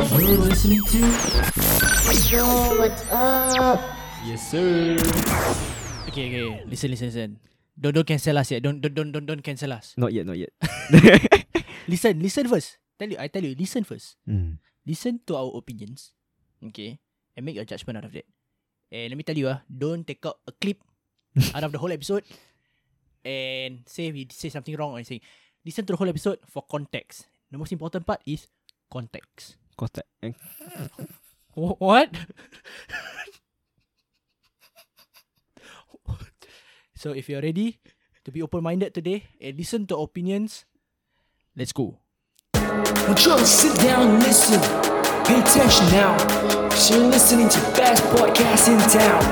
You're listening to Yo, what's up? Yes Sir. Okay, okay. Listen, listen, listen. Don't don't cancel us yet. Don't don't don't don't, don't cancel us. Not yet, not yet. Listen, listen first. Tell you, I tell you, listen first. mm. Listen to our opinions. Okay? And make your judgment out of that. And let me tell you, ah, don't take out a clip out of the whole episode and say we say something wrong or anything. Listen to the whole episode for context. The most important part is context. Contact. eh, Wh- What? so if you're ready to be open-minded today and listen to opinions, let's go. Won't sit down and listen? Pay attention now. Cause you're listening to the best podcast in town.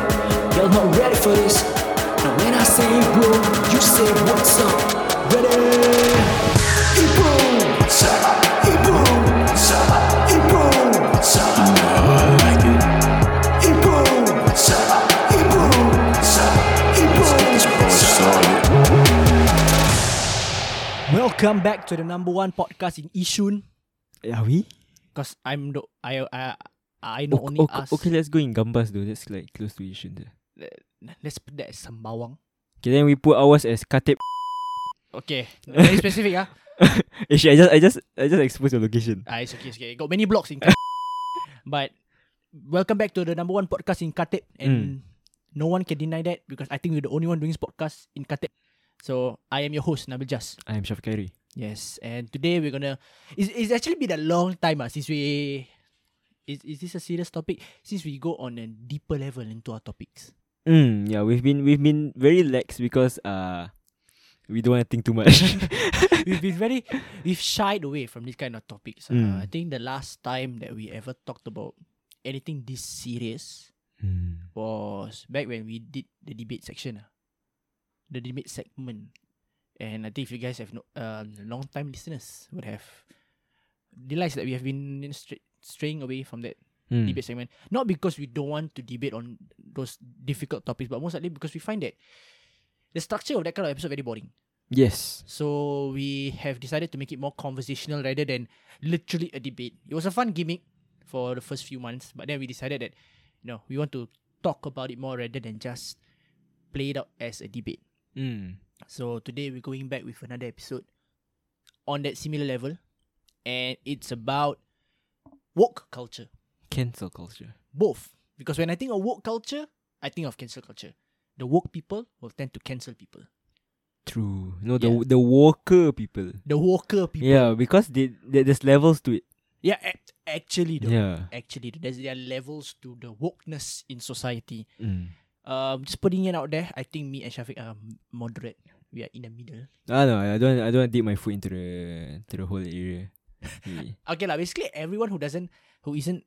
Y'all not ready for this. Now when I say bro, you say what's up. Welcome back to the number one podcast in Yishun. Are we? Cause I'm the I I I not Okay, only okay, us. okay, let's go in Gambas though. That's like close to Yishun there. Let's put that as Sembawang. Okay, then we put ours as Katip. Okay, very specific ah. Actually, I just, I just, I just exposed your location. Ah, it's okay, it's okay. Got many blocks in But welcome back to the number one podcast in Khatib. And no one can deny that because I think we're the only one doing this podcast in Khatib. So I am your host, Nabil Jas. I am Shafiq Khairi. Yes. And today we're gonna it's, it's actually been a long time ah, since we is, is this a serious topic? Since we go on a deeper level into our topics. Mm, yeah, we've been, we've been very lax because uh, we don't want to think too much. we've been very we've shied away from this kind of topics. Uh, Mm. I think the last time that we ever talked about anything this serious mm. was back when we did the debate section. ah. The debate segment. And I think if you guys have no um long time listeners would have realized that we have been in stra- straying away from that Mm. debate segment. Not because we don't want to debate on those difficult topics, but most likely because we find that the structure of that kind of episode very boring. Yes. So we have decided to make it more conversational rather than literally a debate. It was a fun gimmick for the first few months, but then we decided that you know we want to talk about it more rather than just play it out as a debate. Mm. So today we're going back with another episode on that similar level, and it's about woke culture. Cancel culture. Both, because when I think of woke culture, I think of cancel culture. The woke people will tend to cancel people. True. No, the Yeah. the worker people. The woker people. Yeah, because they, they there's levels to it. Yeah, ac- actually, though. Yeah. Actually, there's there are levels to the wokeness in society. Mm. Um, just putting it out there, I think me and Shafiq are moderate. We are in the middle. Ah no, I don't I don't dip my foot into the to the whole area. Okay, lah. Basically, everyone who doesn't, who isn't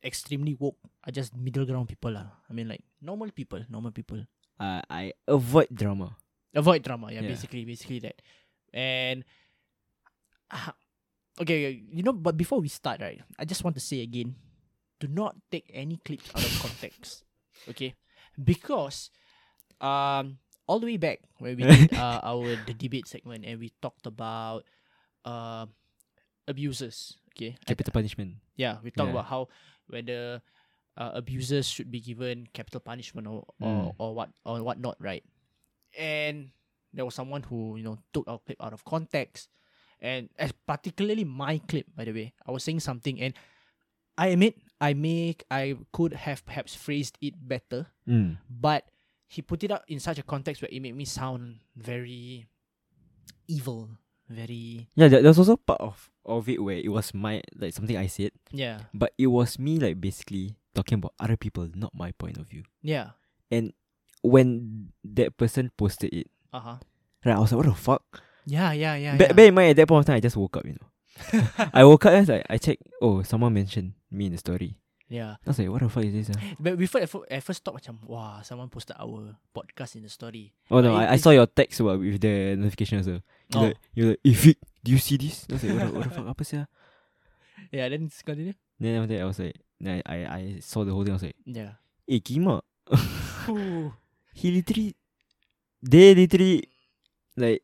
extremely woke, are just middle ground people, lah. I mean, like normal people, normal people. uh, I avoid drama. Avoid drama. Yeah, Yeah. basically, basically that. And, ah, okay, you know, but before we start, right, I just want to say again, do not take any clips out of context. Okay, because, um, all the way back when we did uh, our the debate segment and we talked about, uh, abusers. Okay, I- Capital punishment. yeah, we talked Yeah. about how whether uh, abusers should be given capital punishment or or, Mm. or what or what not, right? And there was someone who you know took our clip out of context, and as particularly my clip, by the way, I was saying something, and I admit I make I could have perhaps phrased it better, Mm. but he put it out in such a context where it made me sound very evil, very Yeah, there, there was also part of of it where it was my like something I said, yeah, but it was me like basically talking about other people, not my point of view. yeah, And when that person posted it, uh huh, right, I was like, what the fuck? yeah, yeah, yeah, Ba- yeah. Bear in mind, at that point of time, I just woke up, you know. I woke up and I, I checked, oh, someone mentioned me in the story. yeah. I was like, what the fuck is this? ah? But before at, fir- at first thought macam Wah someone posted our podcast in the story Oh no, I, I saw your text about with the notification also. You're Oh. like, you're like, if it, do you see this? I was like, what the, what the fuck, apa sia? Yeah then continue Then after that, I was like, then I, I, I saw the whole thing. I was like, Yeah eh, Kima. He literally, they literally, like,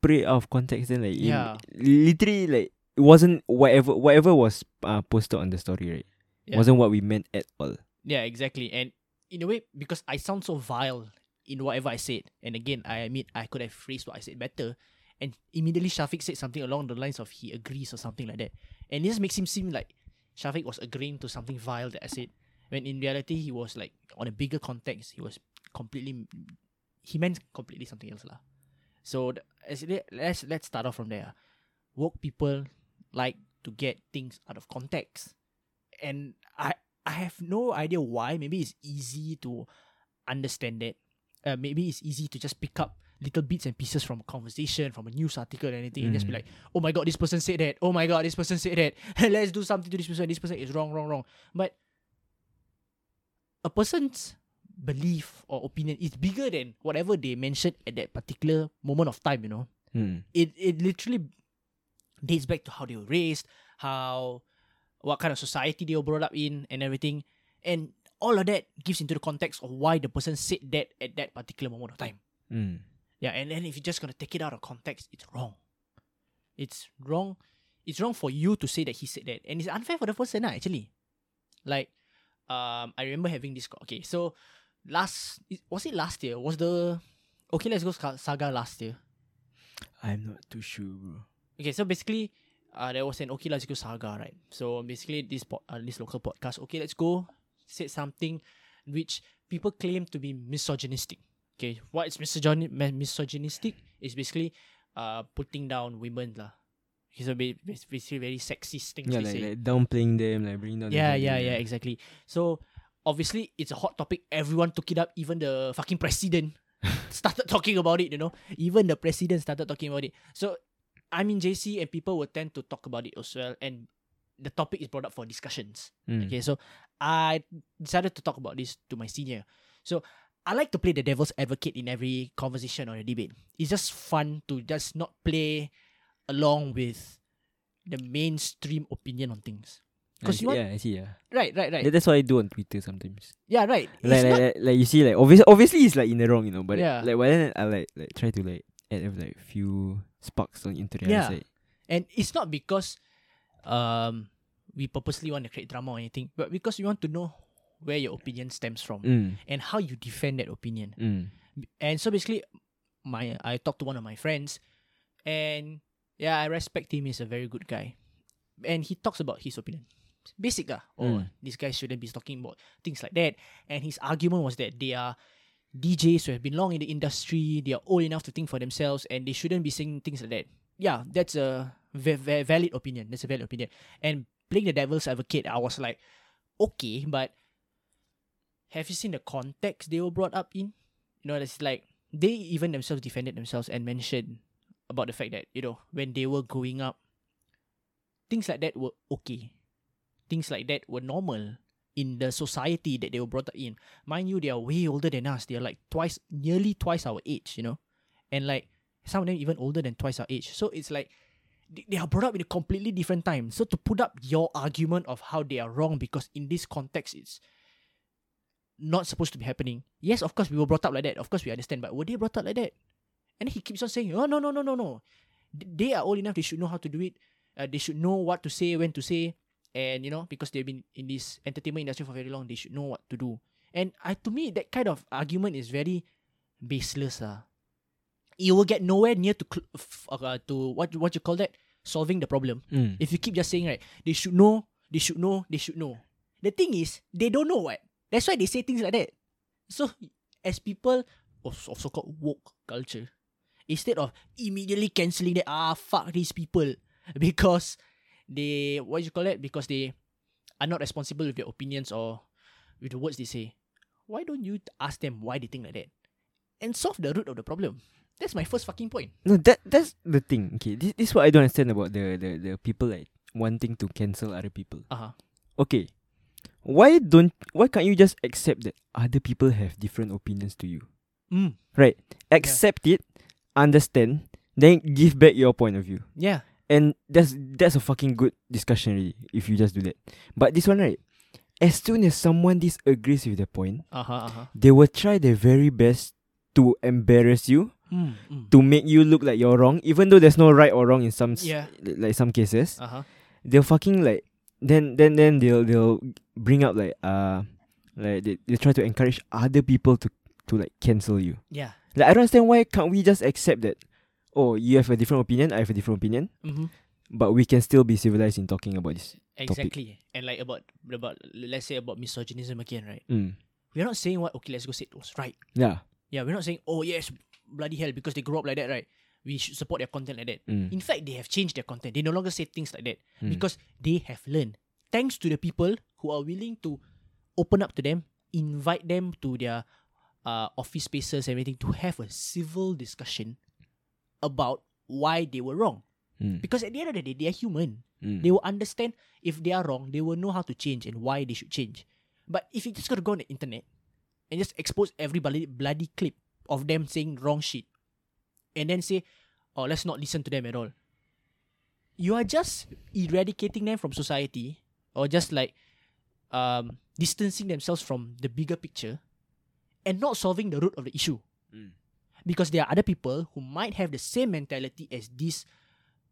pray out of context. Then like, Yeah. literally like it wasn't whatever whatever was uh, posted on the story, right? Yeah. Wasn't what we meant at all. Yeah, exactly. And in a way, because I sound so vile in whatever I said, and again, I admit I could have phrased what I said better. And immediately Shafiq said something along the lines of he agrees or something like that. And this makes him seem like Shafiq was agreeing to something vile that I said. When in reality, he was like, on a bigger context, he was completely, he meant completely something else. lah. So as it- let's, let's start off from there. Woke people like to get things out of context. And I, I have no idea why. Maybe it's easy to understand that. Uh, maybe it's easy to just pick up little bits and pieces from a conversation, from a news article, and anything, and just be Mm. like, "Oh my god, this person said that. Oh my god, this person said that. Let's do something to this person. This person is wrong, wrong, wrong." But a person's belief or opinion is bigger than whatever they mentioned at that particular moment of time. You know, Hmm. it it literally dates back to how they were raised, how what kind of society they were brought up in, and everything, and all of that gives into the context of why the person said that at that particular moment of time. Hmm. Yeah, and then if you're just gonna take it out of context, it's wrong. It's wrong. It's wrong for you to say that he said that, and it's unfair for the person, actually. Like, um, I remember having this. co- Okay, so last was it last year? Was the okay? Let's go saga last year. I'm not too sure, bro. Okay, so basically, uh, there was an okay, let's go saga, right? So basically, this po- uh, this local podcast, okay, let's go, said something which people claim to be misogynistic. Okay, what is misogyni- mi- misogynistic is basically uh putting down women lah. Okay, so ba- ba- basically very sexist things Yeah, like, like downplaying them, like bringing down. the yeah, yeah, yeah, exactly. So obviously, it's a hot topic. Everyone took it up. Even the fucking president started talking about it. You know, even the president started talking about it. So I'm in JC, and people will tend to talk about it as well. And the topic is brought up for discussions. Mm. Okay, so I decided to talk about this to my senior. So I like to play the devil's advocate in every conversation or a debate. It's just fun to just not play along with the mainstream opinion on things. I Because see- want, yeah, I see. Yeah, right, right, right. That- that's what I do on Twitter sometimes. Yeah, right. Like, like, like, like you see, like obviously, obviously, it's like in the wrong, you know. But Yeah. like, but then I like like try to like add like few sparks on into the Yeah. side. and it's not because um we purposely want to create drama or anything, but because we want to know where your opinion stems from Mm. and how you defend that opinion. Mm. And so basically, my I talked to one of my friends, and yeah, I respect him. He's a very good guy, and he talks about his opinion. Basic ah, oh, Mm. this guy shouldn't be talking about things like that. And his argument was that they are DJs who have been long in the industry. They are old enough to think for themselves, and they shouldn't be saying things like that. Yeah, that's a ve- ve- valid opinion. That's a valid opinion. And playing the devil's advocate, I was like, okay, but have you seen the context they were brought up in? You know, it's like they even themselves defended themselves and mentioned about the fact that you know when they were growing up, things like that were okay. Things like that were normal in the society that they were brought up in. Mind you, they are way older than us. They are like twice, nearly twice our age. You know, and like some of them even older than twice our age. So it's like they are brought up in a completely different time. So to put up your argument of how they are wrong because in this context it's not supposed to be happening. Yes, of course we were brought up like that. Of course we understand, but were they brought up like that? And he keeps on saying, "Oh no, no, no, no, no. They are old enough. They should know how to do it. Uh, they should know what to say, when to say, and you know because they've been in this entertainment industry for very long, they should know what to do." And I, to me, that kind of argument is very baseless. Ah, you will get nowhere near to cl- f- uh, to what what you call that solving the problem. Mm. If you keep just saying right, they should know, they should know, they should know. The thing is, they don't know what. That's why they say things like that. So, as people of, of so-called woke culture, instead of immediately cancelling that, ah, fuck these people, because they, what you call it? Because they are not responsible with their opinions or with the words they say. Why don't you ask them why they think like that? And solve the root of the problem. That's my first fucking point. No, that that's the thing. Okay, this, this is what I don't understand about the, the the people like wanting to cancel other people. Uh-huh. Okay, why don't why can't you just accept that other people have different opinions to you? Mm. Right, accept it, understand, then give back your point of view. Yeah. And that's that's a fucking good discussion really, if you just do that. But this one right, as soon as someone disagrees with the point, Uh-huh, uh-huh. they will try their very best to embarrass you Mm, mm. to make you look like you're wrong, even though there's no right or wrong in some Yeah. like some cases. Uh huh. They'll fucking like then then then they'll they'll bring up like uh like they, they try to encourage other people to to like cancel you. Yeah. Like I don't understand why can't we just accept that oh you have a different opinion, I have a different opinion, Mm-hmm. but we can still be civilized in talking about this. Exactly. And like about about let's say about misogynism again, right? Mm. We're not saying what okay, let's go say it was right. Yeah. Yeah, we're not saying oh yes, bloody hell because they grew up like that, right? We should support their content like that. Mm. In fact, they have changed their content. They no longer say things like that Mm. because they have learned. Thanks to the people who are willing to open up to them, invite them to their uh, office spaces and everything to have a civil discussion about why they were wrong. Mm. Because at the end of the day, they are human. Mm. They will understand if they are wrong, they will know how to change and why they should change. But if you just gotta go on the internet and just expose every bloody, bloody clip of them saying wrong shit and then say, oh, let's not listen to them at all, you are just eradicating them from society or just like um, distancing themselves from the bigger picture and not solving the root of the issue. Mm. Because there are other people who might have the same mentality as these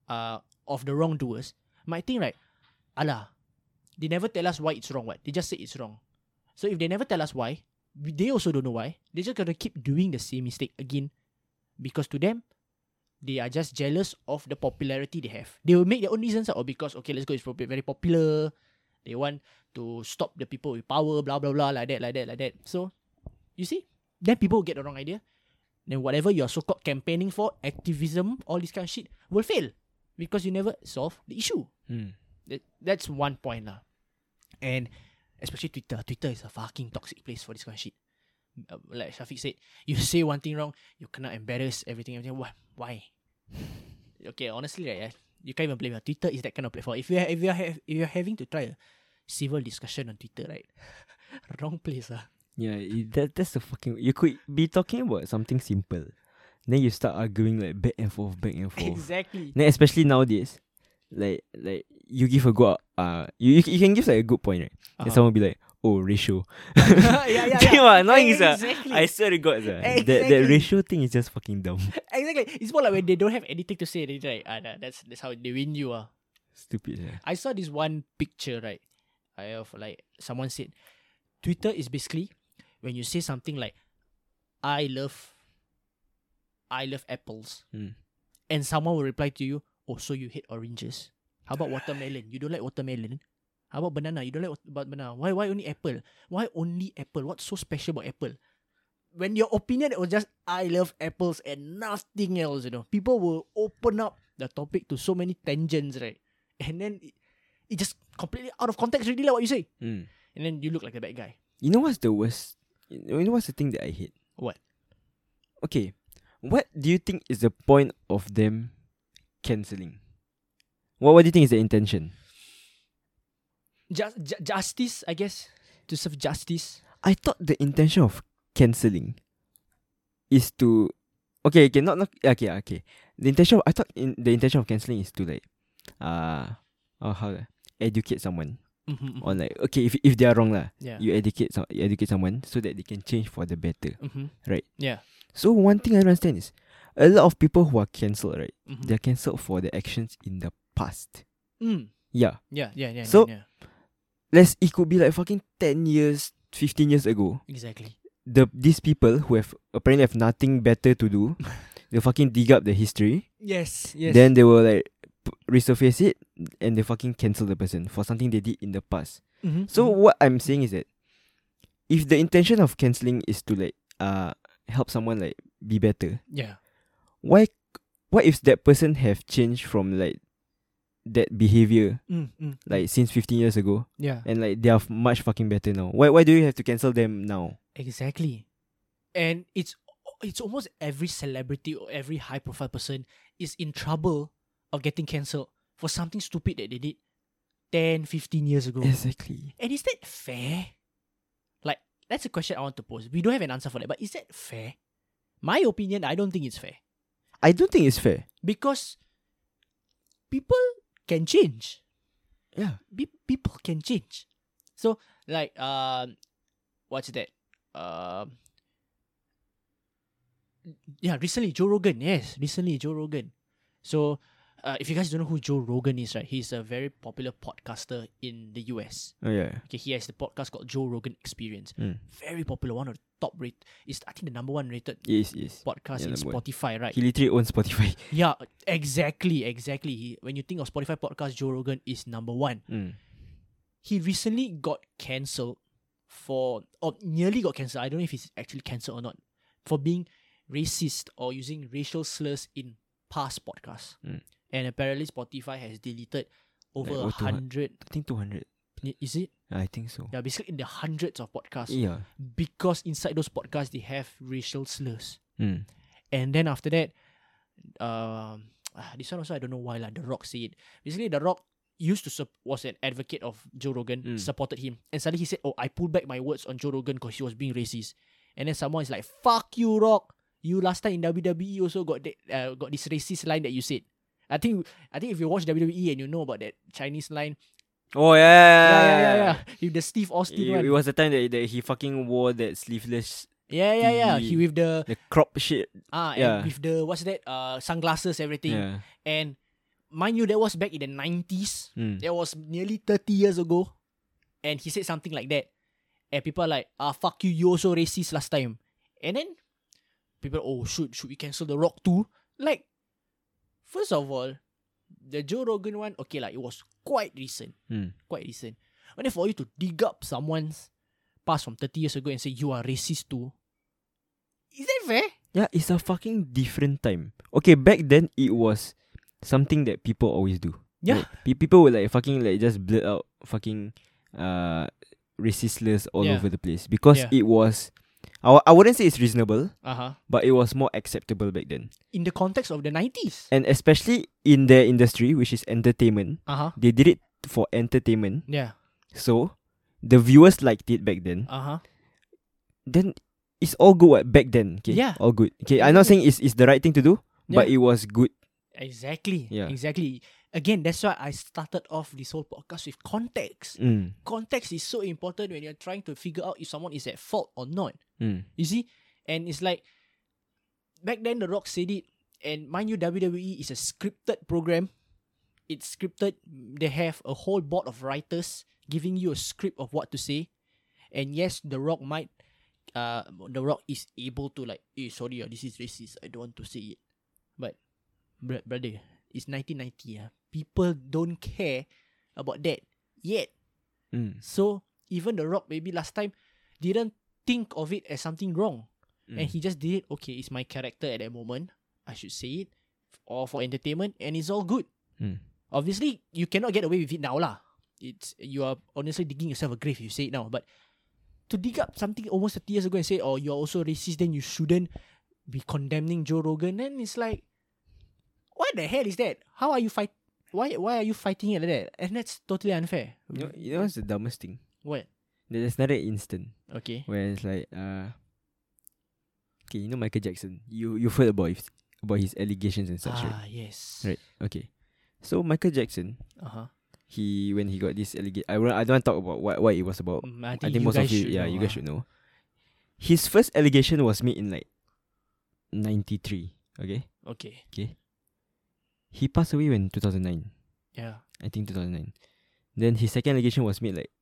uh, of the wrongdoers might think right, Allah, they never tell us why it's wrong. What they just say it's wrong. So if they never tell us why, they also don't know why. They just gonna keep doing the same mistake again, because to them, they are just jealous of the popularity they have. They will make their own reasons or because okay, let's go, it's very popular. They want to stop the people with power, blah blah blah, like that, like that, like that. So, you see, then people will get the wrong idea. Then whatever you're so called campaigning for, activism, all this kind of shit will fail because you never solve the issue. Mm. That, that's one point lah. And especially Twitter. Twitter is a fucking toxic place for this kind of shit. Uh, like Shafiq said, you say one thing wrong, you cannot embarrass everything. everything. Why? Why? okay, honestly, right, eh, you can't even blame. Twitter is that kind of platform. If you are, if you are if you're having to try a civil discussion on Twitter, right, wrong place ah. Yeah, that that's the fucking. You could be talking about something simple, then you start arguing like back and forth, back and forth. Exactly. then especially nowadays, like like you give a good uh you you, you can give like a good point right. Uh-huh. someone be like, oh ratio. yeah, yeah, yeah. Think what annoying is ah. Exactly. I swear to God, sir. That that ratio thing is just fucking dumb. exactly. It's more like when they don't have anything to say, they like, ah, that's that's how they win you ah. Stupid. Yeah. I saw this one picture, right? I have like someone said, Twitter is basically when you say something like, "I love, I love apples," Mm. and someone will reply to you, "Oh, so you hate oranges? How about watermelon? You don't like watermelon? How about banana? You don't like about banana? Why? Why only apple? Why only apple? What's so special about apple?" When your opinion was just I love apples and nothing else, you know, people will open up the topic to so many tangents, right? And then it, it just completely out of context really like what you say. Mm. And then you look like a bad guy. You know what's the worst? You know what's the thing that I hate? What? Okay, what do you think is the point of them canceling? What What do you think is the intention? Just, ju- justice, I guess. To serve justice. I thought the intention of canceling is to okay, okay, not not okay, okay. The intention of, I thought in the intention of canceling is to like uh oh how to- educate someone Mm-hmm, on like okay if if they are wrong lah, yeah. you educate some you educate someone so that they can change for the better. mm-hmm. Right. Yeah. So one thing I don't understand is a lot of people who are cancelled, right? Mm-hmm. They're cancelled for their actions in the past. Mm. Yeah. Yeah, yeah, yeah. So- yeah, yeah. Let's it could be like fucking ten years, fifteen years ago. Exactly. The these people who have apparently have nothing better to do, they fucking dig up the history. Yes, yes. Then they will like resurface it and they fucking cancel the person for something they did in the past. mm-hmm. So what I'm saying is that if the intention of cancelling is to like uh help someone like be better, yeah. why what if that person have changed from like that behavior Mm, mm, like since 15 years ago yeah. and like they are f- much fucking better now why why do you have to cancel them now Exactly. And it's it's almost every celebrity or every high profile person is in trouble of getting cancelled for something stupid that they did 10, 15 years ago. exactly And is that fair? Like, that's a question I want to pose. We don't have an answer for that, but is that fair? My opinion, I don't think it's fair. i don't think it's fair Because people can change. yeah Be- people can change. So, like, um, what's that? Um, yeah, recently Joe Rogan. Yes, recently Joe Rogan. So, uh, if you guys don't know who Joe Rogan is, right? He's a very popular podcaster in the US. Oh yeah. Okay, he has the podcast called Joe Rogan Experience. Mm. Very popular, one of the top rate. Is I think the number one rated Yes, yes. podcast Yeah, in number one. Spotify, right? He literally owns Spotify. yeah, exactly, exactly. He, when you think of Spotify podcast, Joe Rogan is number one. Mm. He recently got cancelled for, or nearly got cancelled. I don't know if he's actually cancelled or not, for being racist or using racial slurs in past podcasts. Mm. And apparently, Spotify has deleted over Like, a 200 hundred. I think two hundred. Is it? I think so. Yeah, basically in the hundreds of podcasts. Yeah. Because inside those podcasts, they have racial slurs. Mm. And then after that, um, ah, this one also I don't know why lah. The Rock said it. Basically, The Rock used to sup- was an advocate of Joe Rogan, Mm. supported him, and suddenly he said, "Oh, I pulled back my words on Joe Rogan because he was being racist." And then someone is like, "Fuck you, Rock! You last time in WWE also got that, uh, got this racist line that you said." I think I think if you watch WWE and you know about that Chinese line, Oh yeah. yeah, yeah, yeah, yeah, with the Steve Austin It, one, it was the time that, that he fucking wore that sleeveless, yeah, yeah, yeah. He with the the crop shit. ah, and Yeah. with the what's that? Uh, sunglasses, everything. Yeah. And mind you, that was back in the 90s. Mm. That was nearly 30 years ago. And he said something like that. And people are like, ah, fuck you, you also racist last time. And then people, oh, should, should we cancel The Rock too? Like, first of all, the Joe Rogan one, okay, like, it was quite recent. Mm. Quite recent. But then for you to dig up someone's past from 30 years ago and say you are racist too, is that fair? Yeah, it's a fucking different time. Okay, back then it was something that people always do. Yeah. Like, pe- people would like fucking like just blurt out fucking uh racist all Yeah. over the place because Yeah. it was I, w- I wouldn't say it's reasonable, Uh huh. but it was more acceptable back then. In the context of the 90s. And especially in their industry, which is entertainment, Uh huh. they did it for entertainment. Yeah. So the viewers liked it back then. Uh huh. Then it's all good what, back then. Okay. Yeah. All good. Okay. I'm not saying it's, it's the right thing to do, but it was good. Exactly. Yeah. Exactly. Again, that's why I started off this whole podcast with context. Mm. Context is so important when you're trying to figure out if someone is at fault or not. Mm. You see? And it's like back then The Rock said it, and mind you, WWE is a scripted program. It's scripted. They have a whole board of writers giving you a script of what to say. And yes, The Rock might uh The Rock is able to like, eh, sorry, ah, this is racist. I don't want to say it. But br- brother, it's 1990. Ah. People don't care about that yet. Mm. So even The Rock maybe last time didn't think of it as something wrong. Mm. And he just did it, okay, it's my character at that moment. I should say it. Or for entertainment, and it's all good. Mm. Obviously, you cannot get away with it now lah. It's you are honestly digging yourself a grave if you say it now. But to dig up something almost 30 years ago and say, oh, you're also racist, then you shouldn't be condemning Joe Rogan. Then it's like, what the hell is that? How are you fight? Why why are you fighting it like that? And that's totally unfair. You know, you know what's the dumbest thing? What? There's another instant Okay. where it's like uh Okay, you know Michael Jackson. You you've heard about his about his allegations and such, right? ah, yes. Right. Okay. So Michael Jackson, Uh huh. he when he got this allegation I, won't- I don't want to talk about what, what it was about. Mm, I I think, think you most of you yeah, know, you guys ah. should know. His first allegation was made in like ninety three. Okay? Okay. Okay. He passed away thousand nine. Yeah. I think 2009. Then his second allegation was made like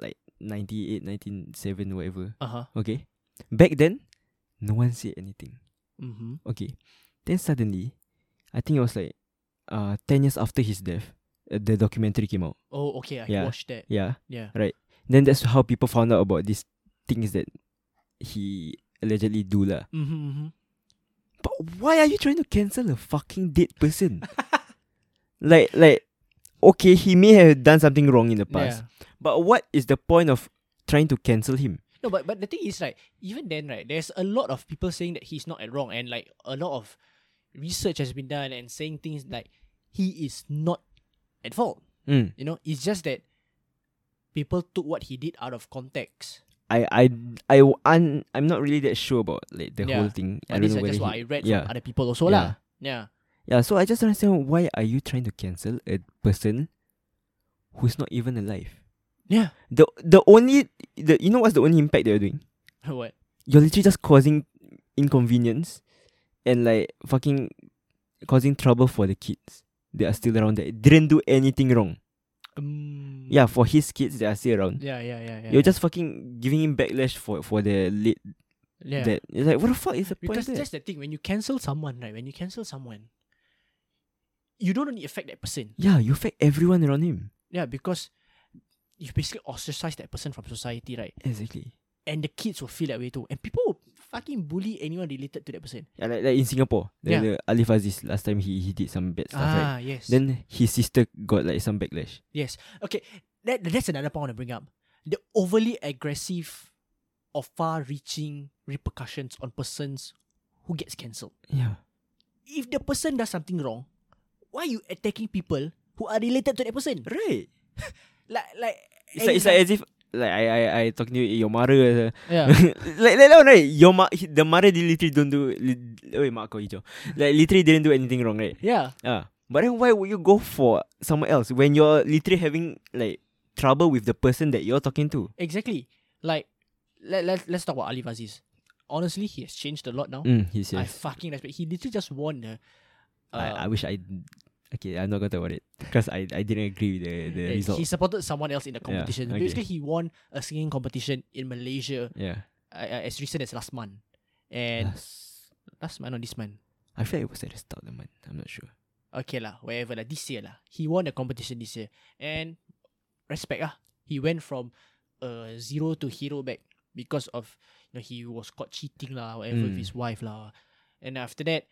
like 98, 197, whatever. Uh huh. Okay. Back then, no one said anything. Mm-hmm. Okay. Then suddenly, I think it was like uh 10 years after his death, uh, the documentary came out. Oh, okay. I Yeah. watched that. Yeah. Yeah. Right. Then that's how people found out about these things that he allegedly do lah. Mm-hmm, mm-hmm. But why are you trying to cancel a fucking dead person? like like okay, he may have done something wrong in the past. Yeah. But what is the point of trying to cancel him? No, but but the thing is, like, even then, right, there's a lot of people saying that he's not at wrong, and like a lot of research has been done and saying things like he is not at fault. Mm. You know, it's just that people took what he did out of context. I I I I'm, I'm not really that sure about like the Yeah. whole thing. I But don't know is just what he- I read yeah. from other people also Yeah. lah. Yeah. Yeah, so I just don't understand why are you trying to cancel a person who's not even alive? Yeah. The the only the you know what's the only impact they're doing? what? You're literally just causing inconvenience and like fucking causing trouble for the kids. They are still around there. Didn't do anything wrong. Um, Yeah, for his kids, they are still around. Yeah, yeah, yeah, yeah. You're just fucking giving him backlash for for the late yeah. that. It's like what the fuck is the because point there? that's the thing. When you cancel someone, right? When you cancel someone, you don't only affect that person. Yeah, you affect everyone around him. Yeah, because you basically ostracize that person from society, right? Exactly. And the kids will feel that way too. And people will fucking bully anyone related to that person. Yeah, like, like in Singapore, the, Yeah. the Alif Aziz last time he, he did some bad stuff, right? ah, yes. Then his sister got like some backlash. yes. Okay. That that's another point I want to bring up. The overly aggressive or far-reaching repercussions on persons who gets cancelled. Yeah. If the person does something wrong, why are you attacking people who are related to that person? Right. Like like It's like it's like as if like I I I talking to you, your mother. uh, yeah. like like that one, right? Your ma- he- the mother did literally don't do. Li- wait, mak kau hijau. Like literally didn't do anything wrong, right? yeah. Ah, but then why would you go for someone else when you're literally having like trouble with the person that you're talking to? Exactly. Like let, let let's talk about Alif Aziz. Honestly, he has changed a lot now. Mm, he's I yes. fucking respect. He literally just won the. Uh, I, I wish I. Okay, I'm not gonna talk about it because I, I didn't agree with the the uh, result. He supported someone else in the Yeah, competition. okay. Basically, he won a singing competition in Malaysia yeah. uh, as recent as last month. And Last- last month or this month. I feel like it was at the start of the month. I'm not sure. Okay lah, wherever lah. This year lah. He won the competition this year. And respect ah. He went from uh, zero to hero back because of you know he was caught cheating lah, whatever with Mm. his wife lah. And after that,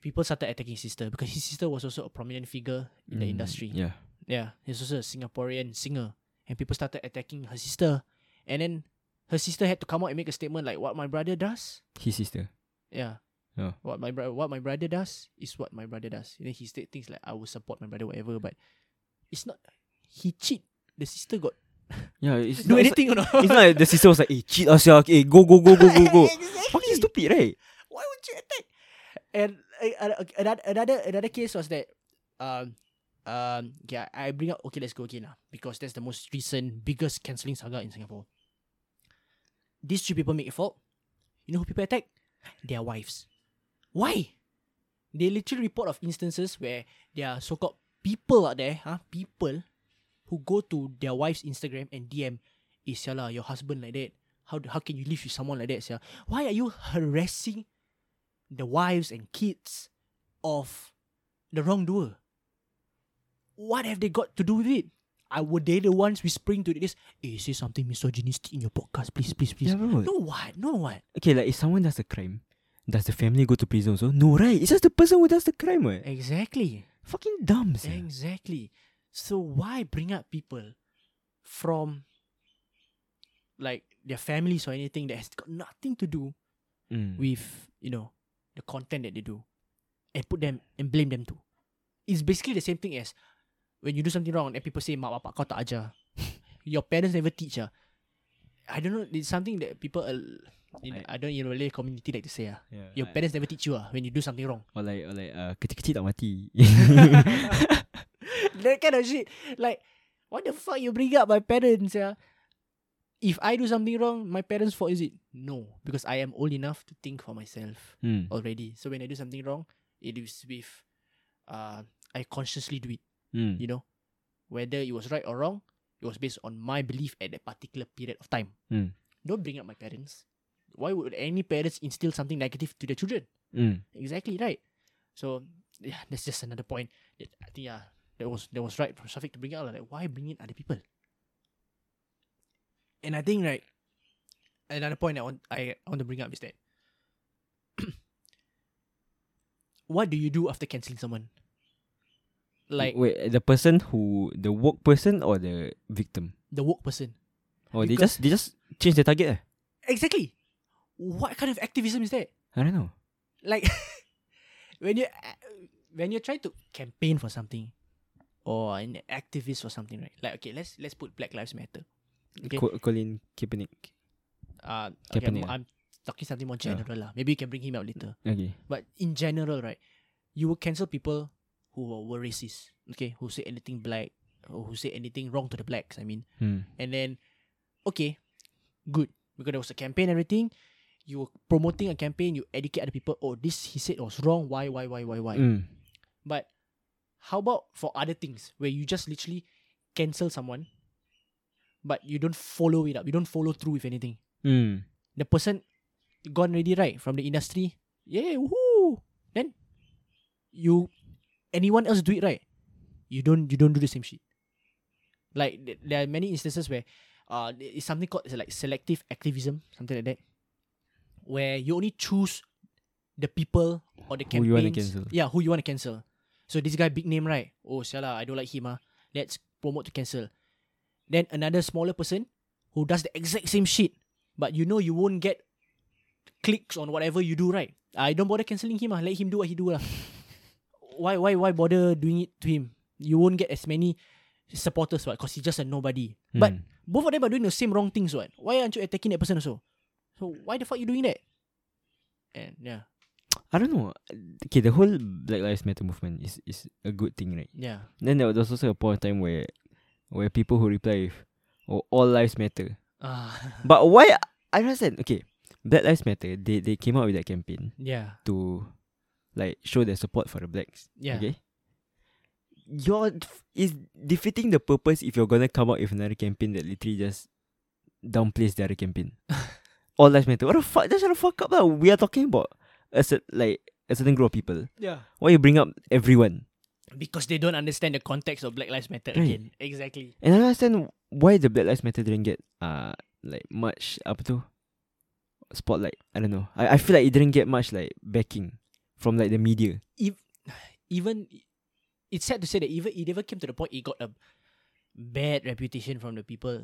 people started attacking his sister because his sister was also a prominent figure in the Mm, industry. Yeah. Yeah, he's also a Singaporean singer, and people started attacking her sister, and then her sister had to come out and make a statement like, "What my brother does, His sister. yeah, Oh. what my brother, what my brother does is what my brother does." And then he said things like, "I will support my brother, whatever," but it's not. He cheat. The sister got Yeah. It's do not, it's anything or not? It's not like the sister was like, "Hey, cheat us, yeah. Okay, go, go, go, go, go, go." exactly. Fucking stupid, right? Why would you attack? And uh, another another case was that um um yeah I bring up okay let's go again lah because that's the most recent biggest cancelling saga in Singapore. These three people make a fault. You know who people attack? Their wives. Why? They literally report of instances where there are so-called people out there, huh? People who go to their wife's Instagram and DM, is lah, your husband like that. How how can you live with someone like that, sia? Why are you harassing the wives and kids of the wrongdoer? What have they got to do with it? I were they the ones whispering to this? Hey, say something misogynistic in your podcast, please, please, please. Yeah. No what? No what? Okay, like if someone does a crime, does the family go to prison also? No, right? It's just the person who does the crime, right? Exactly. Fucking dumb, sia. Exactly. So why bring up people from like their families or anything that has got nothing to do Mm. with you know the content that they do and put them and blame them too. It's basically the same thing as when you do something wrong and people say mak bapak kau tak ajar. Your parents never teach ah. I don't know. It's something that people uh, in, I, don't in Malay community like to say ah. Yeah, Your parents never teach you ah when you do something wrong. or like or like uh, kecil-kecil tak mati. that kind of shit. Like, what the fuck you bring up my parents, yeah? If I do something wrong, my parents' fault is it? No, because I am old enough to think for myself mm. already. So when I do something wrong, it is with, uh, I consciously do it. Mm. You know, whether it was right or wrong, it was based on my belief at that particular period of time. Mm. Don't bring up my parents. Why would any parents instill something negative to their children? Mm. Exactly right. So yeah, that's just another point. That I think yeah, that was that was right for Shafiq to bring out like why bring in other people. And I think right, another point I want I want to bring up is that what do you do after canceling someone? Like wait, the person who the work person or the victim? the woke person. Or they just they just change the target. Eh? Exactly. What kind of activism is that? I don't know. like when you when you're trying to campaign for something or an activist or something right like okay let's let's put black lives matter okay Co- Colin Kaepernick. uh okay, I'm, ah. I'm talking something more Yeah. general lah maybe you can bring him out later Okay. but in general right you will cancel people who were, racist okay who say anything black or who say anything wrong to the blacks i mean Hmm. and then okay good because there was a campaign and everything you were promoting a campaign, you educate other people. Oh, this he said was wrong. Why, why, why, why, why? Mm. But how about for other things where you just literally cancel someone, but you don't follow it up. You don't follow through with anything. Mm. The person gone already, right? From the industry. Yeah, woohoo. Then you anyone else do it right. You don't you don't do the same shit. Like th- there are many instances where uh it's something called like selective activism, something like that. Where you only choose the people or the Who campaigns. you wanna cancel. Yeah, who you want to cancel. So this guy big name, right? Oh, sialah, I don't like him. Ah. Let's promote to cancel. Then another smaller person who does the exact same shit, but you know you won't get clicks on whatever you do, right? I don't bother cancelling him. Ah. Let him do what he do. lah. why, why, why bother doing it to him? You won't get as many supporters, what? Because he's just a nobody. But Mm. both of them are doing the same wrong things, what? Why aren't you attacking that person also? So why the fuck you doing that? And yeah, I don't know. Okay, the whole Black Lives Matter movement is is a good thing, right? yeah, Then there was also a point of time where where people who reply with, "Oh, all lives matter." ah, But why? I understand. Okay, Black Lives Matter. They they came out with that campaign yeah, to like show their support for the blacks. yeah. Okay. You're is defeating the purpose if you're gonna come out with another campaign that literally just downplays the other campaign. All lives matter. What the fuck? That's what the fuck up lah. We are talking about a cer- like a certain group of people. Yeah. Why you bring up everyone? Because they don't understand the context of Black Lives Matter Right. again. Exactly. And I don't understand why the Black Lives Matter didn't get uh like much apa tu spotlight. I don't know. I, I feel like it didn't get much like backing from like the media. If, Even it's sad to say that even it never came to the point it got a bad reputation from the people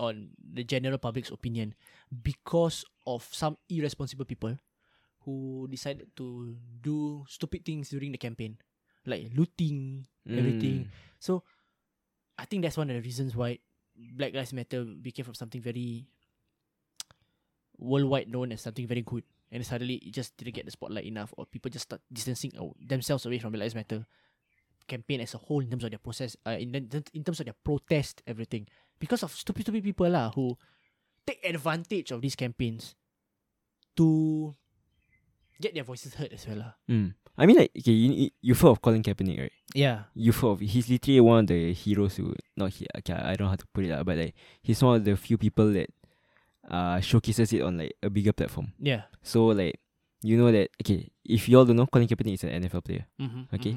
on the general public's opinion because of some irresponsible people who decided to do stupid things during the campaign. Like looting, everything. So I think that's one of the reasons why Black Lives Matter became from something very worldwide known as something very good. And suddenly it just didn't get the spotlight enough or people just start distancing themselves away from Black Lives Matter campaign as a whole in terms of their process uh, in, in terms of their protest everything because of stupid stupid people lah who take advantage of these campaigns to get their voices heard as well lah. Mm. I mean like okay, you you- you've heard of Colin Kaepernick, right? Yeah. You've heard of he's literally one of the heroes who not he okay, I don't know how to put it out, but like he's one of the few people that uh showcases it on like a bigger platform. Yeah. So like you know that okay, if you all don't know, Colin Kaepernick is an NFL player. Mm-hmm. Okay.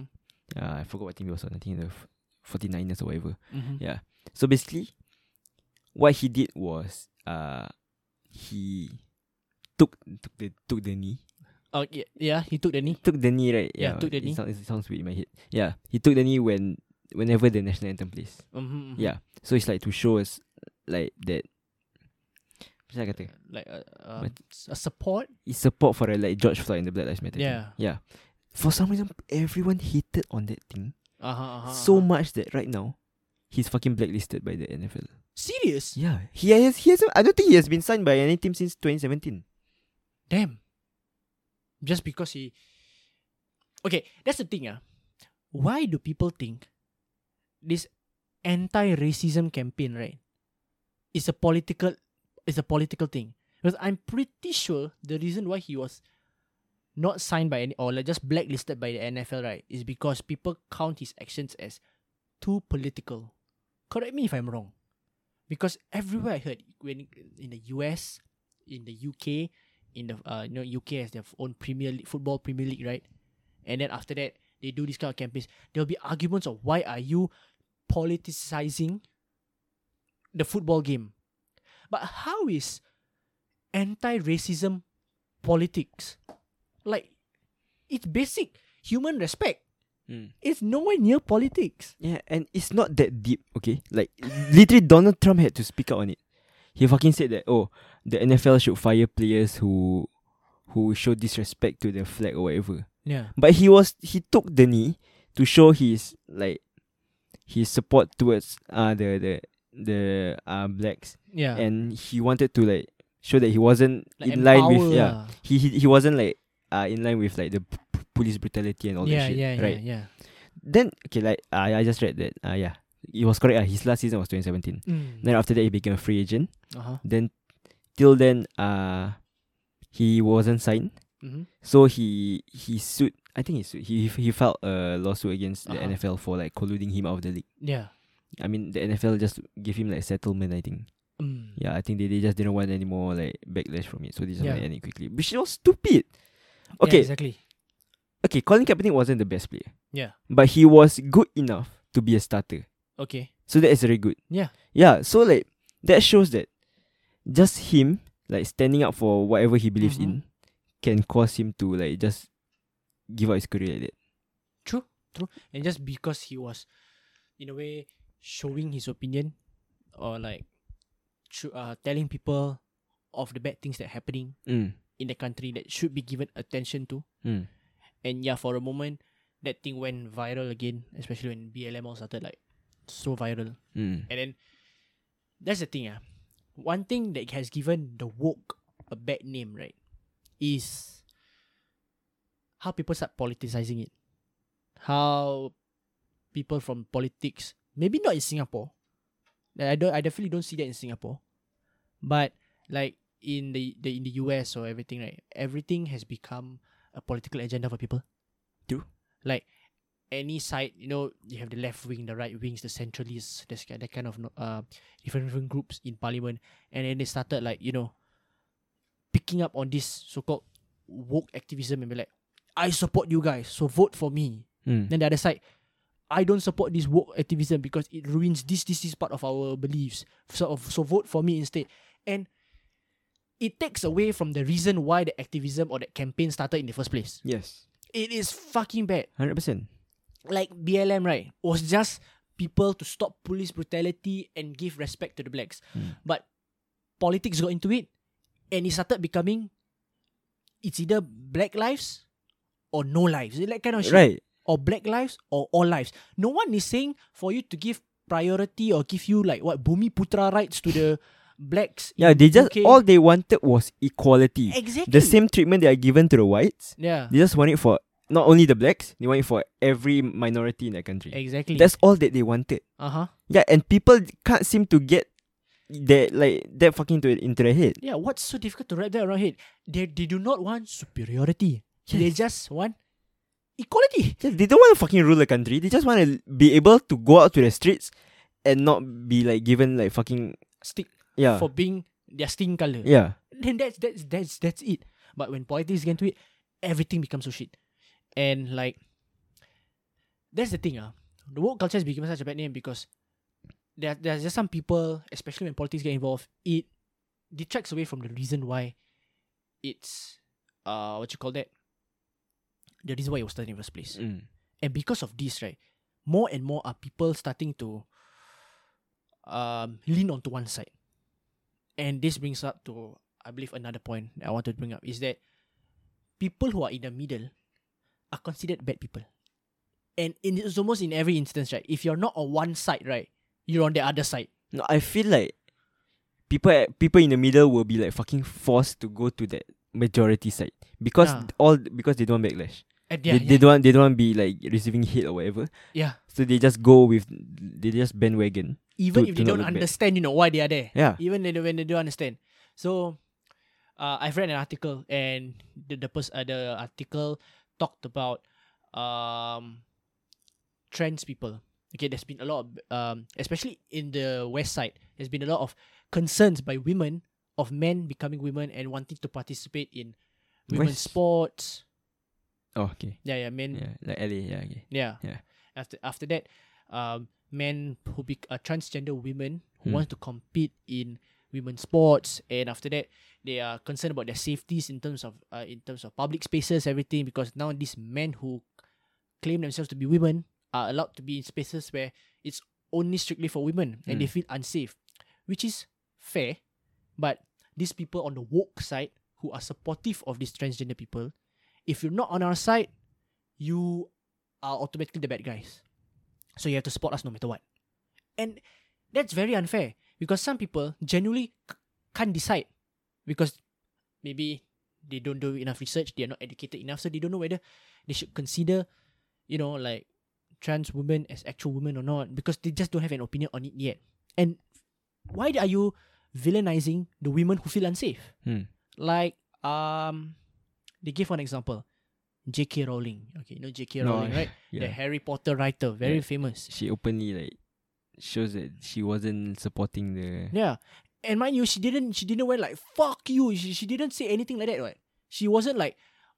Uh, I forgot what team he was on. I think the f- 49ers or whatever. Mm-hmm. Yeah. So basically, what he did was uh he took took the took the knee. Oh yeah, yeah. He took the knee. Took the knee, right? Yeah, took the it knee. Sounds, it sounds weird in my head. Yeah. He took the knee when whenever the national anthem plays. Mm-hmm, Yeah. So it's like to show us like that Macam kata? Like a, um, a support. It's support for uh, like George Floyd and the Black Lives Matter. thing. Yeah. Yeah. For some reason everyone hated on that thing Uh huh. Uh-huh, so uh-huh. much that right now he's fucking blacklisted by the NFL. serious. Yeah, he has. He has. I don't think he has been signed by any team since 2017. Damn. Just because he. Okay, that's the thing. Ah, why do people think this anti-racism campaign, right, is a political, is a political thing? Because I'm pretty sure the reason why he was not signed by any or like just blacklisted by the NFL, right, is because people count his actions as too political. Correct me if I'm wrong. Because everywhere I heard, when in the US, in the UK, in the uh, you know UK has their own Premier League, football Premier League, right? And then after that, they do this kind of campaigns. There will be arguments of why are you politicizing the football game? But how is anti-racism politics? Like, it's basic human respect. It's nowhere near politics. Yeah, and it's not that deep. Okay, like literally Donald Trump had to speak out on it. He fucking said that oh, the NFL should fire players who who show disrespect to the flag or whatever. Yeah. But he was he took the knee to show his like his support towards uh the the the uh blacks Yeah. and he wanted to like show that he wasn't like in line with yeah he, he he wasn't like uh in line with like the p- police brutality and all yeah, that shit yeah, yeah, right yeah. then okay like uh, I just read that uh yeah it was correct uh, his last season was 2017 Mm. then after that he became a free agent Uh-huh. then till then uh he wasn't signed. Mm-hmm. So he he sued. I think he sued. He he filed a lawsuit against the Uh-huh. NFL for like colluding him out of the league. Yeah. I mean, the NFL just gave him like settlement. I think. Mm. Yeah, I think they, they just didn't want any more like backlash from it, so they just Yeah. end it quickly. Which was stupid. Yeah, Okay, exactly. okay. Colin Kaepernick wasn't the best player, Yeah. but he was good enough to be a starter. Okay. So that is very good. Yeah. Yeah. So like that shows that just him like standing up for whatever he believes Mhm. in can cause him to like just give up his career like that. True. True. And just because he was, in a way, showing his opinion, or like, tru- uh, telling people of the bad things that are happening Mm. in the country that should be given attention to. Mm. And yeah, for a moment, that thing went viral again, especially when BLM all started like so viral. Mm. And then that's the thing, ah. One thing that has given the woke a bad name, right, is how people start politicizing it. How people from politics, maybe not in Singapore. I don't. I definitely don't see that in Singapore, but like in the, the in the US or everything, right? Everything has become a political agenda for people. True. Like any side, you know, you have the left wing, the right wings, the centralists. Ki- that kind of uh different different groups in parliament, and then they started like you know picking up on this so-called woke activism and be like, I support you guys, so vote for me. Mm. Then the other side, I don't support this woke activism because it ruins this, this, this part of our beliefs. So, so vote for me instead. And it takes away from the reason why the activism or the campaign started in the first place. Yes. It is fucking bad. Hundred percent. Like BLM, right, was just people to stop police brutality and give respect to the blacks. Mm. But politics got into it and it started becoming it's either black lives or no lives. It's like kind of shit Right. or black lives or all lives. No one is saying for you to give priority or give you like what Bumiputera rights to the blacks. Yeah, they just UK. all they wanted was equality. exactly The same treatment they are given to the whites. Yeah, They just want it for not only the blacks, they want it for every minority in that country. exactly. That's all that they wanted. uh huh. Yeah, and people can't seem to get that like that fucking into into their head. Yeah, what's so difficult to wrap that around head? They they do not want superiority. They just want equality. Yeah, they don't want to fucking rule the country. They just want to be able to go out to the streets and not be like given like fucking Stick yeah for being their skin color. yeah then that's that's that's that's it. But when politics get into it, everything becomes so shit. And like that's the thing, ah. The woke culture has become such a bad name because there there's just some people, especially when politics get involved, it detracts away from the reason why it's uh what you call that? The reason why it was started in the first place. Mm. And because of this, right, more and more are people starting to um, lean onto one side. And this brings up to, I believe, another point that I wanted to bring up is that people who are in the middle are considered bad people. And in, it's almost in every instance, right? If you're not on one side, right, you're on the other side. No, I feel like people at- people in the middle will be like fucking forced to go to that majority side because Ah. all because they don't want backlash. And they, yeah, they don't want, they don't want to be like receiving hate or whatever. yeah. So they just go with they just bandwagon. Even to- if they don't look bad. understand, you know, why they are there. Yeah. even when they, when they don't understand. So, uh, I've read an article and the the, pers- uh, the article talked about um trans people. Okay, there's been a lot of um, especially in the west side, there's been a lot of concerns by women of men becoming women and wanting to participate in women's West? sports. Oh okay. Yeah, yeah, men. Yeah, like LA. Yeah, okay. Yeah. Yeah. After after that, um, men who be uh, transgender women who Hmm. want to compete in women's sports, and after that, they are concerned about their safeties in terms of uh, in terms of public spaces, everything. Because now these men who claim themselves to be women are allowed to be in spaces where it's only strictly for women, and they Hmm. feel unsafe, which is fair. But these people on the woke side who are supportive of these transgender people, if you're not on our side, you are automatically the bad guys. So you have to support us no matter what. And that's very unfair because some people genuinely c- can't decide because maybe they don't do enough research, they are not educated enough, so they don't know whether they should consider, you know, like trans women as actual women or not because they just don't have an opinion on it yet. And why are you villainizing the women who feel unsafe? Hmm. Like Um, they give one example. J.K. Rowling. Okay, you know J.K. No, Rowling, right? The Harry Potter writer, very Yeah. famous. She openly like shows that she wasn't supporting the. Yeah. And mind you, she didn't she didn't went like fuck you. She, she didn't say anything like that, right? She wasn't like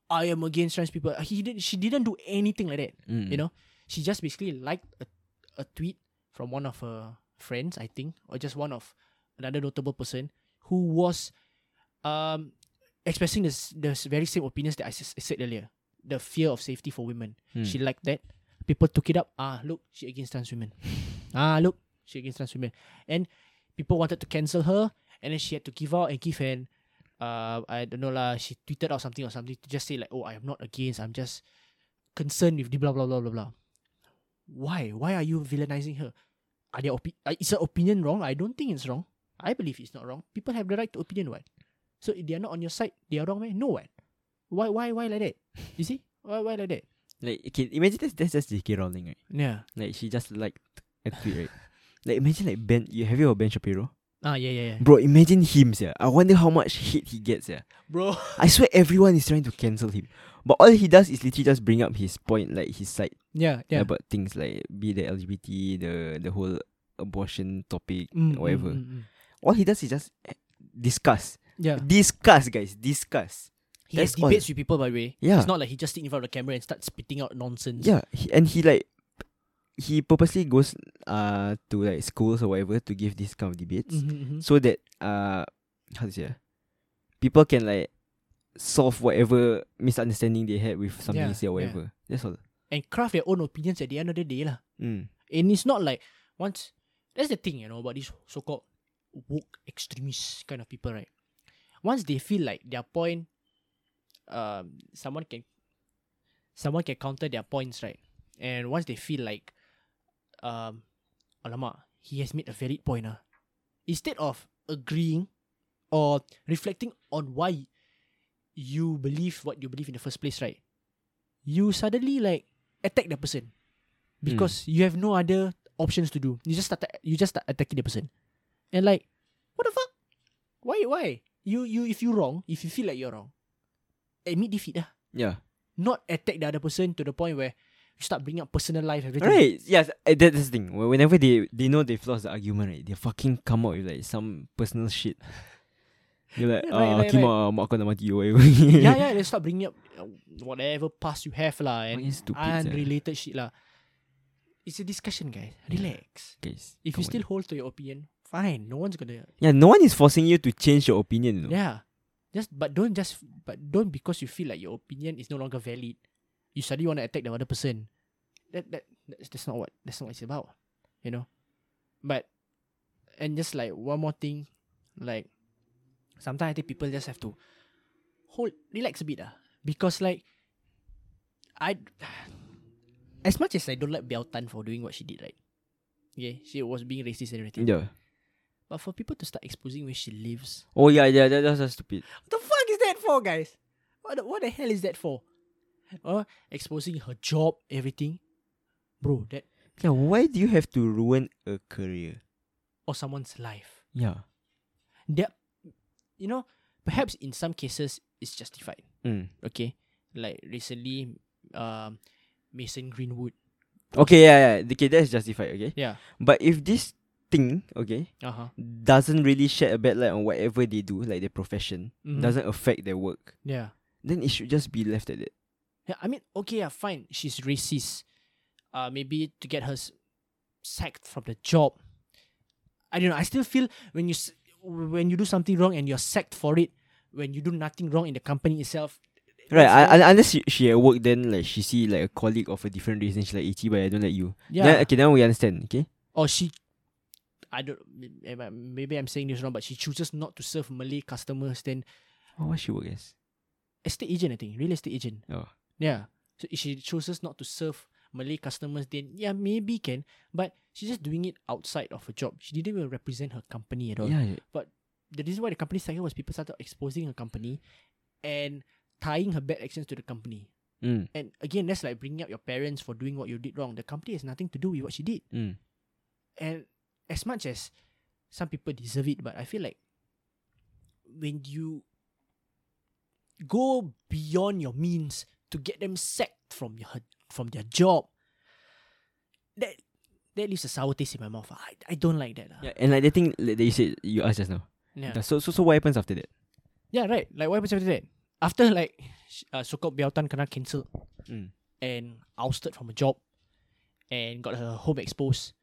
I am against trans people. He didn't. she didn't do anything like that. Mm. You know? She just basically liked a, a tweet from one of her friends, I think, or just one of another notable person who was um expressing this the very same opinions that I s- said earlier. The fear of safety for women. Mm. She liked that. People took it up. Ah, look, she against trans women. ah, look, she against trans women. And people wanted to cancel her, and then she had to give out and give an, uh, I don't know lah. She tweeted out something or something to just say like, oh, I am not against. I'm just concerned with the blah blah blah blah blah. Why? Why are you villainizing her? Are their opi- uh, is her opinion wrong? I don't think it's wrong. I believe it's not wrong. People have the right to opinion, what? So if they are not on your side, they are wrong, man. No, what? Why? Why? Why like that? You see? Why? Why like that? Like okay, imagine that's that's just J.K. Rowling, right? Yeah. Like she just liked a tweet, right? Like imagine like Ben, you have you heard Ben Shapiro? Ah, yeah, yeah, yeah. Bro, imagine him, yeah. I wonder how much hate he gets, yeah. Bro. I swear everyone is trying to cancel him. But all he does is literally just bring up his point, like his side Yeah, yeah. about things like be the LGBT, the the whole abortion topic, Mm, whatever. mm, mm, mm. All he does is just eh, discuss. Yeah. Discuss, guys. Discuss. He has That's all. debates with people, by the way. Yeah. It's not like he just sit in front of the camera and start spitting out nonsense. Yeah, he, and he like he purposely goes uh to like schools or whatever to give this kind of debates Mhm, mhm. so that uh how to say ah, people can like solve whatever misunderstanding they had with something Yeah, he said or yeah. whatever. That's all. And craft their own opinions at the end of the day. lah. Mm. And it's not like once that's the thing, you know, about these so called woke extremist kind of people, right? Once they feel like their point um someone can someone can counter their points, right? And once they feel like um Alamak, he has made a valid point, ah. Instead of agreeing or reflecting on why you believe what you believe in the first place, right? You suddenly like attack the person because you have no other options to do. You just start you just start attacking the person, and like, what the fuck? Why? Why? You you if you wrong, if you feel like you're wrong, admit defeat lah. Yeah. Not attack the other person to the point where you start bringing up personal life everything. Right. Yes. uh, that- That's the thing. Whenever they they know they've lost the argument, right, they fucking come out with like some personal shit. You're like, Yeah, right, ah, right, Kim, right. ah, mak nak mati yeah, yeah. They start bringing up uh, whatever past you have lah and unrelated shit lah. It's a discussion, guys. Relax. Guys, If you on. still hold to your opinion, fine. No one's gonna yeah, no one is forcing you to change your opinion. You know? Yeah. Just but don't just but don't because you feel like your opinion is no longer valid. You suddenly want to attack the other person. That that that's, that's not what that's not what it's about. You know? But and just like one more thing, like sometimes I think people just have to hold relax a bit ah. Because like I as much as I don't like Biao Tan for doing what she did, right? Yeah, she was being racist and everything. Yeah. But for people to start exposing where she lives, Oh yeah, yeah, that, that's just stupid. What the fuck is that for, guys? What the, what the hell is that for? Uh, exposing her job, everything. Bro, that Yeah, why do you have to ruin a career? or someone's life. Yeah. That you know, perhaps in some cases it's justified. Mm. Okay. Like recently, um Mason Greenwood. Okay, yeah, yeah. Okay, that's justified, okay? Yeah. But if this thing, okay, Uh-huh. doesn't really shed a bad light on whatever they do, like their profession, Mhm. doesn't affect their work, Yeah. then it should just be left at that. Yeah, I mean, okay, yeah, fine. She's racist. Uh, maybe to get her sacked from the job. I don't know. I still feel when you when you do something wrong and you're sacked for it, when you do nothing wrong in the company itself. Right, I, unless she, she at work, then like she see like a colleague of a different race, and she's like, "Ichi, but I don't like you." yeah. Then, okay, then we understand. Okay. or she, I don't. Maybe I'm saying this wrong, but she chooses not to serve Malay customers. Then Oh, what she work as? estate agent, I think, real estate agent. Oh. Yeah. So if she chooses not to serve Malay customers, then yeah, maybe can. But she's just doing it outside of her job. She didn't even represent her company at all. Yeah. But the reason why the company started was people started exposing her company and tying her bad actions to the company. Mm, And again, that's like bringing up your parents for doing what you did wrong. The company has nothing to do with what she did. mm. And as much as some people deserve it, but I feel like when you go beyond your means to get them sacked from your from their job. That that leaves a sour taste in my mouth. I, I don't like that. lah. Yeah, and like the thing that you said, you asked just now. yeah. So, so, so what happens after that? Yeah, right. Like what happens after that? After like uh, so-called Biao Tan kena cancelled Mm. and ousted from a job and got her home exposed,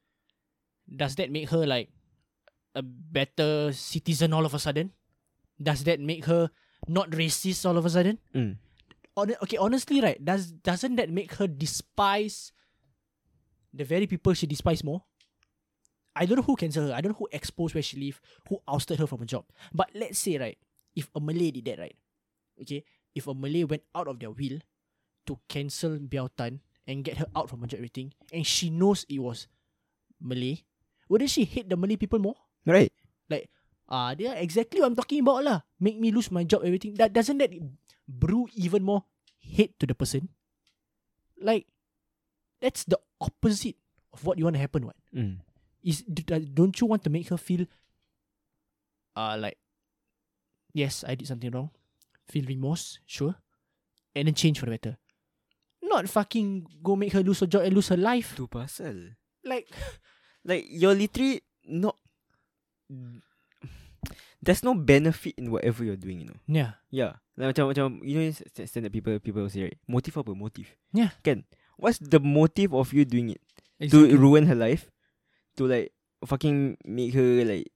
does that make her like a better citizen all of a sudden? Does that make her not racist all of a sudden? Mm. Hon- okay, honestly, right? Does doesn't that make her despise the very people she despise more? I don't know who cancelled her. I don't know who exposed where she live, who ousted her from a job. But let's say, right, if a Malay did that, right? Okay, if a Malay went out of their will to cancel Biao Tan and get her out from a job, everything, and she knows it was Malay, wouldn't she hate the Malay people more? Right. Like, ah, they are exactly what I'm talking about lah. Make me lose my job, everything. That doesn't that brew even more hate to the person? Like, that's the opposite of what you want to happen. What Mm. is? Don't you want to make her feel, uh, like, yes, I did something wrong, feel remorse, sure, and then change for the better. Not fucking go make her lose her job and lose her life. Tu pasal. Like, Like, you're literally not... There's no benefit in whatever you're doing, you know. yeah, Yeah. Like, macam, macam, you know, st- standard people, people say, right? Motive apa? Motive. Yeah. Kan? What's the motive of you doing it? exactly. To ruin her life? To like, fucking make her like,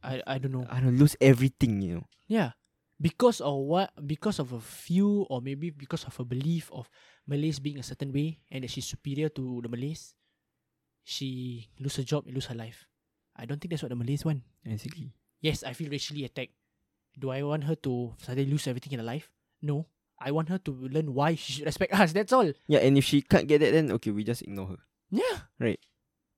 I I don't know. I don't know, lose everything, you know. Yeah. Because of what? Because of a few, or maybe because of a belief of Malays being a certain way and that she's superior to the Malays, she lose her job and lose her life. I don't think that's what the Malays want. Exactly. Yes, I feel racially attacked. Do I want her to suddenly lose everything in her life? No. I want her to learn why she should respect us. That's all. Yeah, and if she can't get that, then okay, we just ignore her. Yeah. Right.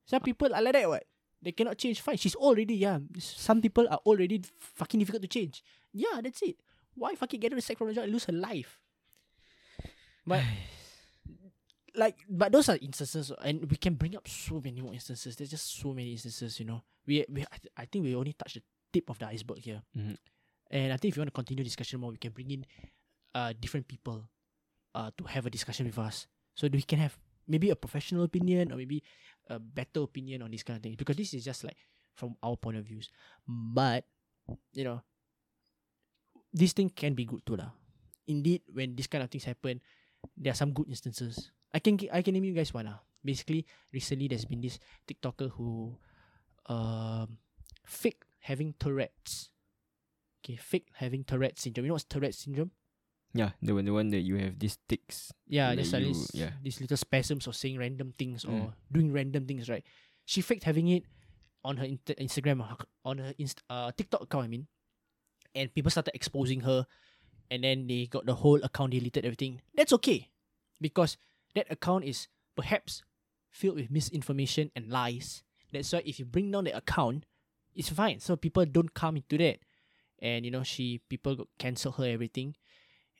Some people are like that. What? They cannot change. Fine. She's already yeah. Some people are already fucking difficult to change. Yeah, that's it. Why fucking get her sacked from the job and lose her life? But like, but those are instances, and we can bring up so many more instances. There's just so many instances, you know. We we I, th- I think we only touched the tip of the iceberg here, Mhm. And I think if you want to continue discussion more, we can bring in uh different people, uh to have a discussion with us, so we can have maybe a professional opinion or maybe a better opinion on these kind of things because this is just like from our point of views. But you know, this thing can be good too lah. Indeed, when this kind of things happen, there are some good instances. I can I can name you guys one lah. Basically, recently there's been this TikToker who, um, fake having Tourette's. Okay, fake having Tourette syndrome. You know what's Tourette syndrome? Yeah, the one, the one that you have these ticks. Yeah, there's like you- this, yeah. these little spasms of saying random things Mm. or doing random things, right? She faked having it on her inter- Instagram, ac- on her inst- uh, TikTok account, I mean. And people started exposing her, and then they got the whole account deleted, everything. That's okay, because that account is perhaps filled with misinformation and lies. That's why if you bring down the account, it's fine. So people don't come into that, and you know she people got cancel her everything,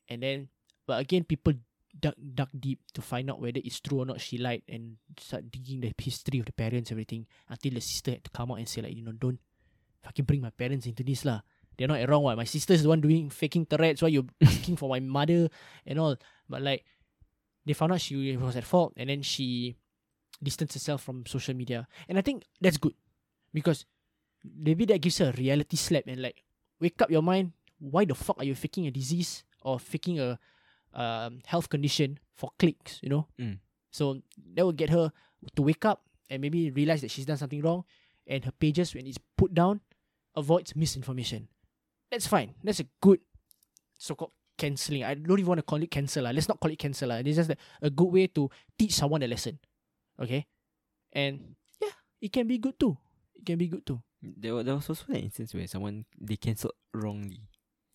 and then but again people dug dug deep to find out whether it's true or not she lied and start digging the history of the parents everything until the sister had to come out and say like you know don't fucking bring my parents into this lah. They're not wrong. Why my sister's the one doing faking Tourette's Why you're asking for my mother and all? But like they found out she was at fault and then she distanced herself from social media. And I think that's good because maybe that gives her a reality slap and like wake up your mind. Why the fuck are you faking a disease or faking a um, health condition for clicks? You know. Mm. So that will get her to wake up and maybe realize that she's done something wrong, and her pages when it's put down avoids misinformation. That's fine. That's a good so-called cancelling. I don't even want to call it cancel. Let's not call it cancel. It's just a good way to teach someone a lesson. Okay? And yeah, it can be good too. It can be good too. There, wa- there was also an instance where someone they cancelled wrongly.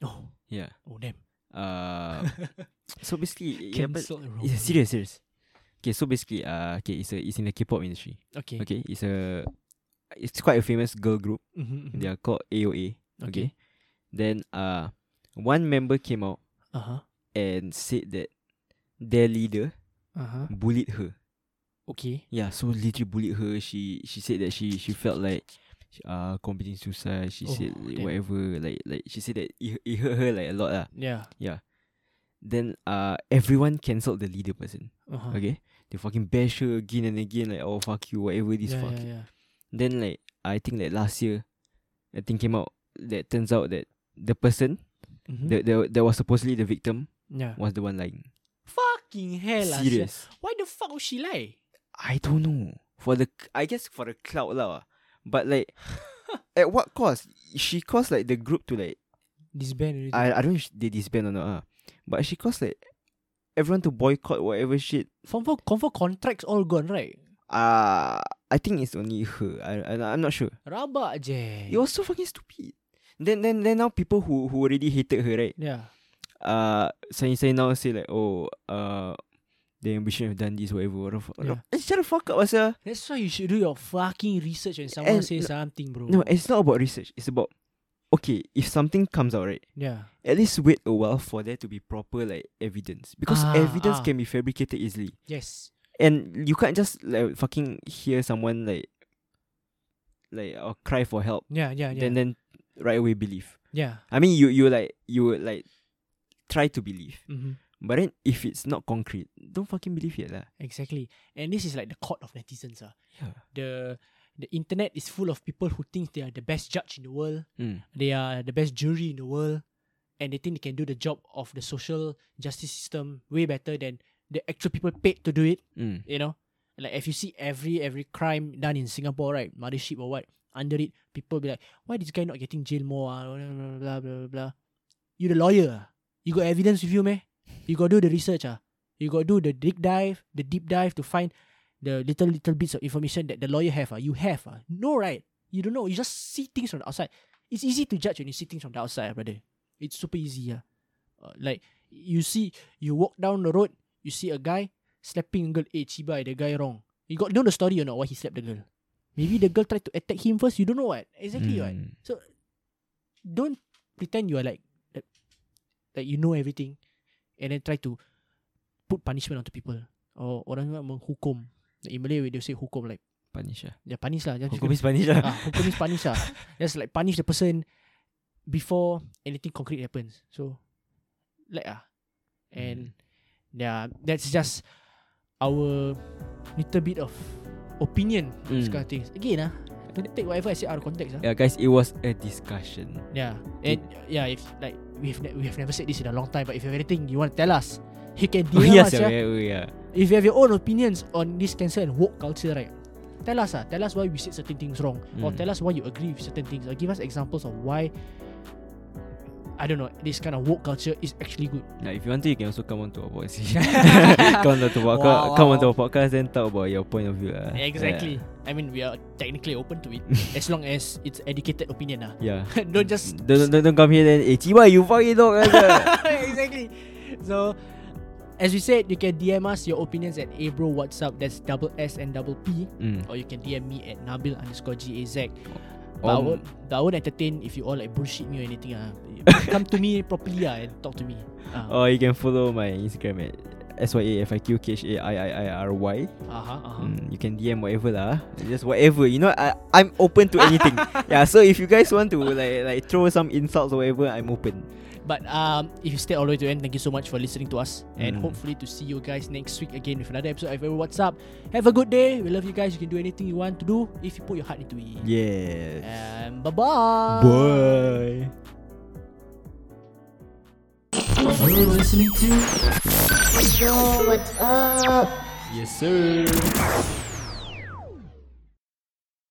Oh, Yeah. oh damn. Uh, so basically, it happened. Cancel wrong. Yeah, serious, serious. Okay, so basically, uh, okay, it's a it's in the K-pop industry. Okay. Okay, it's a it's quite a famous girl group. Mm-hmm, They are called AOA. Okay. Okay. Then uh, one member came out Uh-huh. and said that their leader Uh-huh. bullied her. Okay. Yeah, so literally bullied her. She she said that she she felt like uh committing suicide. She Oh, said like, whatever like like she said that it, it hurt her like a lot lah. Yeah. Yeah. Then uh everyone cancelled the leader person. Uh-huh. Okay, they fucking bash her again and again like oh fuck you whatever this yeah, fuck. yeah, yeah. Then like I think like last year, a thing came out that turns out that the person Mhm. that that, that was supposedly the victim yeah. was the one lying. Fucking hell. Serious. Why the fuck would she lie? I don't know. For the I guess for the cloud lah. But like at what cost? She caused like the group to like Disband. already. I I don't know if they disband or not ah. But she caused like everyone to boycott whatever shit. Confirm, confirm contracts all gone, right? Uh I think it's only her. I, I I'm not sure. Rabak je. It was so fucking stupid. Then then then now people who who already hated her right? yeah. Uh saying saying now say like oh uh then we shouldn't have done this whatever. What the fuck? Yeah. No, shut the fuck up, asa. That's why you should do your fucking research when someone And- says something, bro. No, it's not about research. It's about okay, if something comes out right, yeah. at least wait a while for there to be proper like evidence. Because Ah, evidence ah. can be fabricated easily. Yes. And you can't just like fucking hear someone like like or cry for help. Yeah, yeah, yeah. Then then right away believe. yeah. I mean you you like you like try to believe. Mm-hmm. But then if it's not concrete, don't fucking believe it lah. Exactly. And this is like the court of netizens. Ah. Yeah. The the internet is full of people who think they are the best judge in the world. Mm. They are the best jury in the world. And they think they can do the job of the social justice system way better than the actual people paid to do it. Mm. You know? Like if you see every every crime done in Singapore, right? Mothership or what, under it, people be like, why this guy not getting jail more? Ah? Blah, blah, blah, blah, blah. You the lawyer. ah? You got evidence with you, meh? You got to do the research. Ah? You got to do the deep dive, the deep dive to find the little little bits of information that the lawyer have. Ah? You have. Ah? No, right? You don't know. You just see things from the outside. It's easy to judge when you see things from the outside, ah, brother. It's super easy. Ah. Uh, like you see, you walk down the road, you see a guy slapping a girl. Eh, chibai, the guy wrong. You got know the story or not? Why he slapped the girl? Maybe the girl tried to attack him first. You don't know what exactly what. Mm. So don't pretend you are like like, like you know everything, and then try to put punishment onto people. Or orang nak menghukum. In Malay they say hukum like Punish lah. yeah punish lah. Just Hukum is punish lah. ah, hukum is punish lah. Just like punish the person before anything concrete happens. So like ah, and yeah, that's just our little bit of opinion on this Mm. kind of things. Again ah, take whatever I say out of context ah. Yeah, guys, it was a discussion. Yeah, and yeah, if like we've ne- we have never said this in a long time, but if you have anything you want to tell us, you can Oh, DM yes, us. yeah, Yeah. yeah. If you have your own opinions on this cancel and woke culture, right? Tell us, ah. Tell us why we said certain things wrong, or Mm. tell us why you agree with certain things, or give us examples of why. I don't know. This kind of woke culture is actually good. Now, if you want to, you can also come on to our podcast. come on to our podcast. Wow, come wow, on to our podcast and talk about your point of view. lah. Exactly. I mean, we are technically open to it as long as it's educated opinion, ah. Yeah. don't just don't, don't, don't come here then. Eh, Chiba, you fucking dog. exactly. So, as we said, you can DM us your opinions at Abro WhatsApp. That's double S and double P. mm. Or you can DM me at Nabil underscore GAZ. But I Um, won't, but I won't entertain if you all like bullshit me or anything. Ah, Come to me properly ah, and talk to me. Ah, Or you can follow my Instagram at S-Y-A-F-I-Q-K-H-A-I-I-I-R-Y. uh-huh, uh-huh. Mm, you can DM whatever lah. Just whatever. You know, I, I'm open to anything. yeah, so if you guys want to like like throw some insults or whatever, I'm open. But um, if you stay all the way to the end, thank you so much for listening to us, and Mm. hopefully to see you guys next week again with another episode of Ever What's Up. Have a good day. We love you guys. You can do anything you want to do if you put your heart into it. Yes. And bye bye. Bye. You're listening to Yo, what's up? Yes, sir.